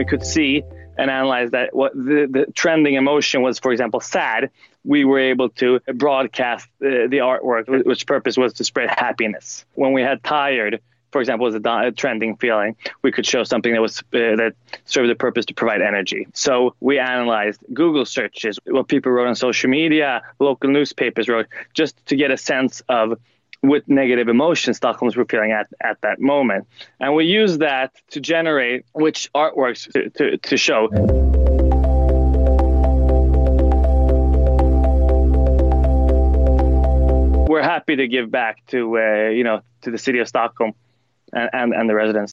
we could see and analyze that what the, the trending emotion was, for example, sad, we were able to broadcast uh, the artwork, which purpose was to spread happiness. When we had tired, for example, was a, trending feeling, we could show something that was uh, that served the purpose to provide energy. So we analyzed Google searches, what people wrote on social media, local newspapers wrote, just to get a sense of with negative emotions Stockholmers were feeling at, at that moment. And we use that to generate which artworks to, to, to show. We're happy to give back to, uh, you know, to the city of Stockholm and, and, and the residents.